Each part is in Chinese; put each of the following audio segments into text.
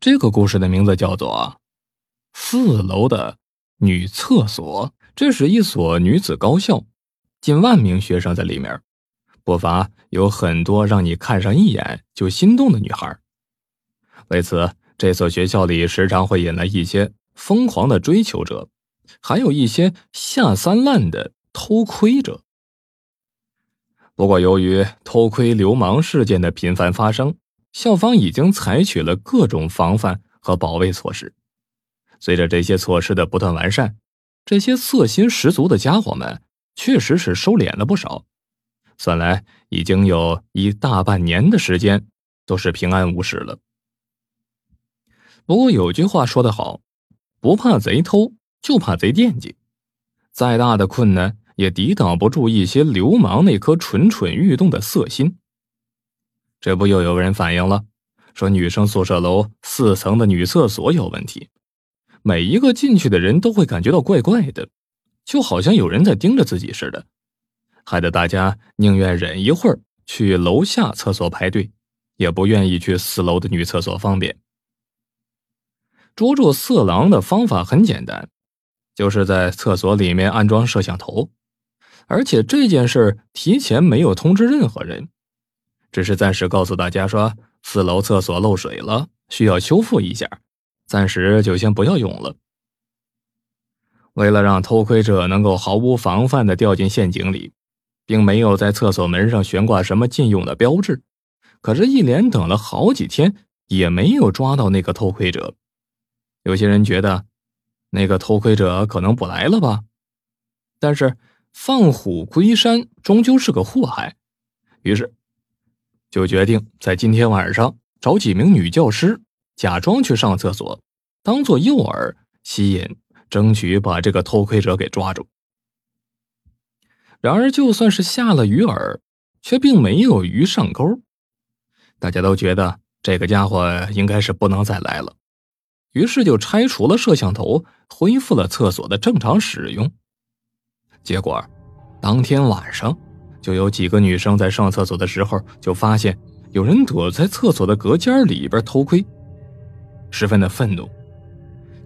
这个故事的名字叫做《四楼的女厕所》。这是一所女子高校，近万名学生在里面，不乏有很多让你看上一眼就心动的女孩。为此，这所学校里时常会引来一些疯狂的追求者，还有一些下三滥的偷窥者。不过，由于偷窥流氓事件的频繁发生，校方已经采取了各种防范和保卫措施。随着这些措施的不断完善，这些色心十足的家伙们确实是收敛了不少。算来已经有一大半年的时间都是平安无事了。不过有句话说得好，不怕贼偷，就怕贼惦记。再大的困难也抵挡不住一些流氓那颗蠢蠢欲动的色心。这不又有人反映了，说女生宿舍楼四层的女厕所有问题，每一个进去的人都会感觉到怪怪的，就好像有人在盯着自己似的，害得大家宁愿忍一会儿去楼下厕所排队，也不愿意去四楼的女厕所方便。捉住色狼的方法很简单，就是在厕所里面安装摄像头，而且这件事提前没有通知任何人。只是暂时告诉大家说，四楼厕所漏水了，需要修复一下，暂时就先不要用了。为了让偷窥者能够毫无防范的掉进陷阱里，并没有在厕所门上悬挂什么禁用的标志。可是，一连等了好几天，也没有抓到那个偷窥者。有些人觉得，那个偷窥者可能不来了吧？但是，放虎归山终究是个祸害，于是。就决定在今天晚上找几名女教师，假装去上厕所，当做诱饵吸引，争取把这个偷窥者给抓住。然而，就算是下了鱼饵，却并没有鱼上钩。大家都觉得这个家伙应该是不能再来了，于是就拆除了摄像头，恢复了厕所的正常使用。结果，当天晚上。就有几个女生在上厕所的时候，就发现有人躲在厕所的隔间里边偷窥，十分的愤怒。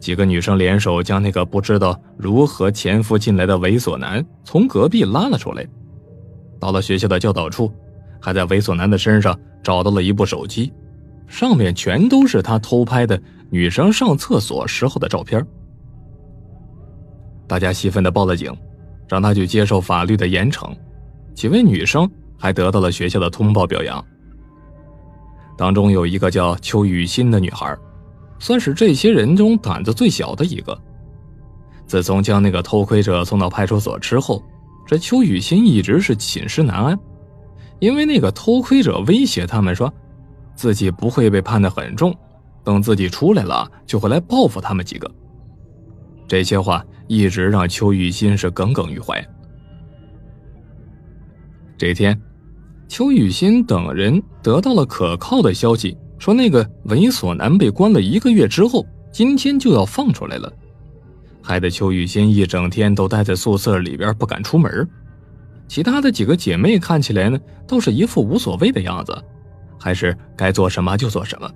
几个女生联手将那个不知道如何潜伏进来的猥琐男从隔壁拉了出来。到了学校的教导处，还在猥琐男的身上找到了一部手机，上面全都是他偷拍的女生上厕所时候的照片。大家气愤的报了警，让他去接受法律的严惩。几位女生还得到了学校的通报表扬，当中有一个叫邱雨欣的女孩，算是这些人中胆子最小的一个。自从将那个偷窥者送到派出所之后，这邱雨欣一直是寝食难安，因为那个偷窥者威胁他们说，自己不会被判的很重，等自己出来了就会来报复他们几个。这些话一直让邱雨欣是耿耿于怀。这天，邱雨欣等人得到了可靠的消息，说那个猥琐男被关了一个月之后，今天就要放出来了，害得邱雨欣一整天都待在宿舍里边不敢出门。其他的几个姐妹看起来呢，倒是一副无所谓的样子，还是该做什么就做什么。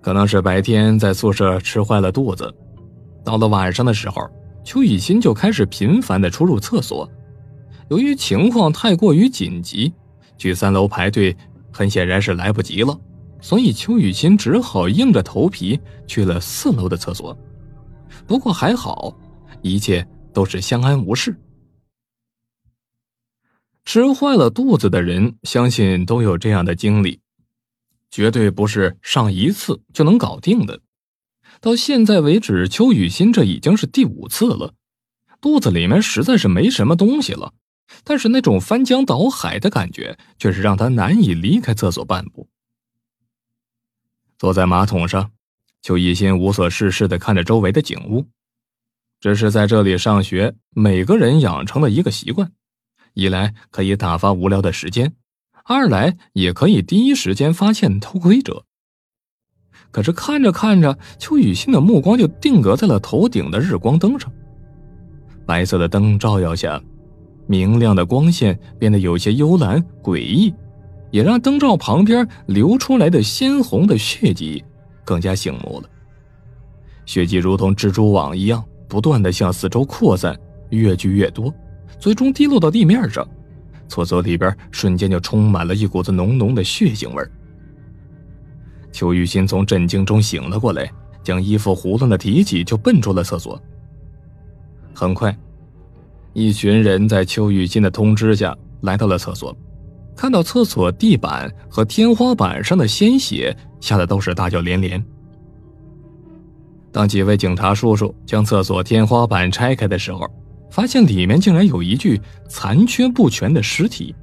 可能是白天在宿舍吃坏了肚子，到了晚上的时候，邱雨欣就开始频繁的出入厕所。由于情况太过于紧急，去三楼排队很显然是来不及了，所以邱雨欣只好硬着头皮去了四楼的厕所。不过还好，一切都是相安无事。吃坏了肚子的人，相信都有这样的经历，绝对不是上一次就能搞定的。到现在为止，邱雨欣这已经是第五次了，肚子里面实在是没什么东西了。但是那种翻江倒海的感觉，却是让他难以离开厕所半步。坐在马桶上，邱一心无所事事的看着周围的景物。这是在这里上学每个人养成的一个习惯：一来可以打发无聊的时间，二来也可以第一时间发现偷窥者。可是看着看着，邱雨欣的目光就定格在了头顶的日光灯上。白色的灯照耀下。明亮的光线变得有些幽蓝诡异，也让灯罩旁边流出来的鲜红的血迹更加醒目了。血迹如同蜘蛛网一样，不断的向四周扩散，越聚越多，最终滴落到地面上。厕所里边瞬间就充满了一股子浓浓的血腥味邱雨欣从震惊中醒了过来，将衣服胡乱的提起，就奔出了厕所。很快，一群人在邱雨欣的通知下来到了厕所，看到厕所地板和天花板上的鲜血，吓得都是大叫连连。当几位警察叔叔将厕所天花板拆开的时候，发现里面竟然有一具残缺不全的尸体，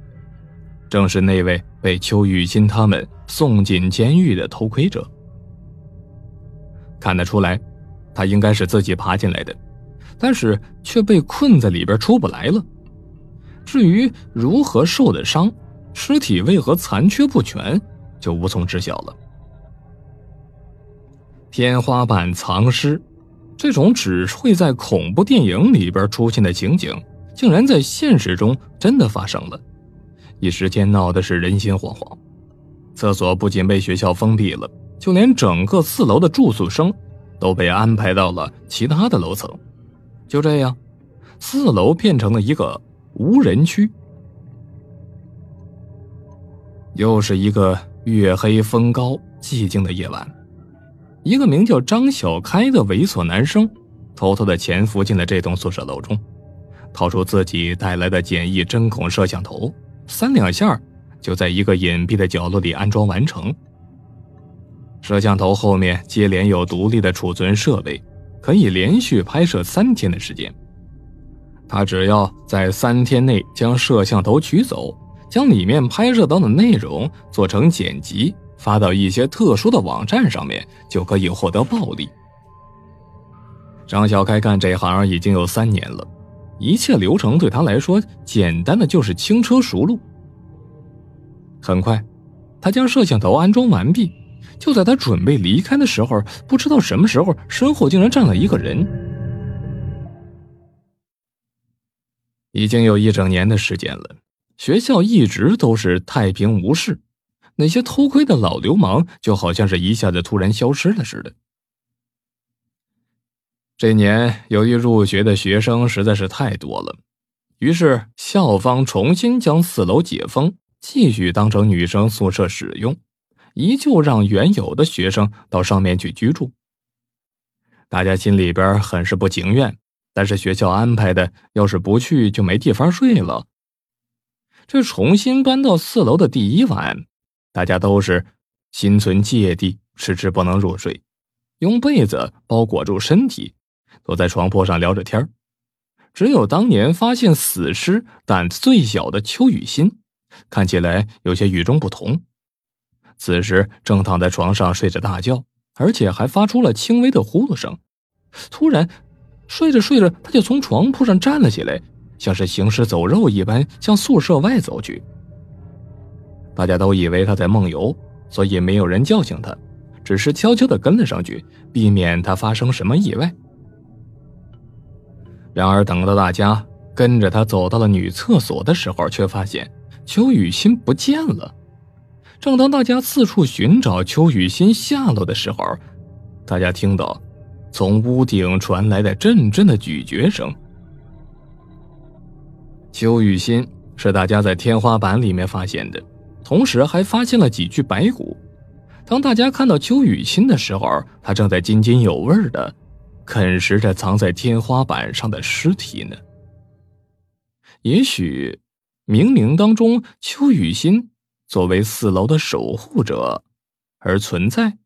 正是那位被邱雨欣他们送进监狱的偷窥者。看得出来，他应该是自己爬进来的，但是却被困在里边出不来了。至于如何受的伤，尸体为何残缺不全，就无从知晓了。天花板藏尸。这种只会在恐怖电影里边出现的情景，竟然在现实中真的发生了，一时间闹得是人心惶惶。厕所不仅被学校封闭了，就连整个四楼的住宿生都被安排到了其他的楼层。就这样，四楼变成了一个无人区。又是一个月黑风高、寂静的夜晚。一个名叫张小开的猥琐男生，偷偷的潜伏进了这栋宿舍楼中，掏出自己带来的简易针孔摄像头，三两下就在一个隐蔽的角落里安装完成。摄像头后面接连有独立的储存设备，可以连续拍摄三天的时间。他只要在三天内将摄像头取走，将里面拍摄到的内容做成剪辑。发到一些特殊的网站上面，就可以获得暴利。张小开干这行已经有三年了，一切流程对他来说简单的就是轻车熟路。很快，他将摄像头安装完毕，就在他准备离开的时候，不知道什么时候身后竟然站了一个人。已经有一整年的时间了，学校一直都是太平无事。那些偷窥的老流氓就好像是一下子突然消失了似的。这年由于入学的学生实在是太多了，于是校方重新将四楼解封，继续当成女生宿舍使用，依旧让原有的学生到上面去居住。大家心里边很是不情愿，但是学校安排的，要是不去就没地方睡了。这重新搬到四楼的第一晚。大家都是心存芥蒂，迟迟不能入睡，用被子包裹住身体，躲在床铺上聊着天只有当年发现死尸、胆子最小的邱雨欣，看起来有些与众不同。此时正躺在床上睡着大觉，而且还发出了轻微的呼噜声。突然，睡着睡着，他就从床铺上站了起来，像是行尸走肉一般向宿舍外走去。大家都以为他在梦游，所以没有人叫醒他，只是悄悄地跟了上去，避免他发生什么意外。然而，等到大家跟着他走到了女厕所的时候，却发现邱雨欣不见了。正当大家四处寻找邱雨欣下落的时候，大家听到从屋顶传来的阵阵的咀嚼声。邱雨欣是大家在天花板里面发现的。同时还发现了几具白骨。当大家看到邱雨欣的时候，他正在津津有味的啃食着藏在天花板上的尸体呢。也许，冥冥当中，邱雨欣作为四楼的守护者而存在。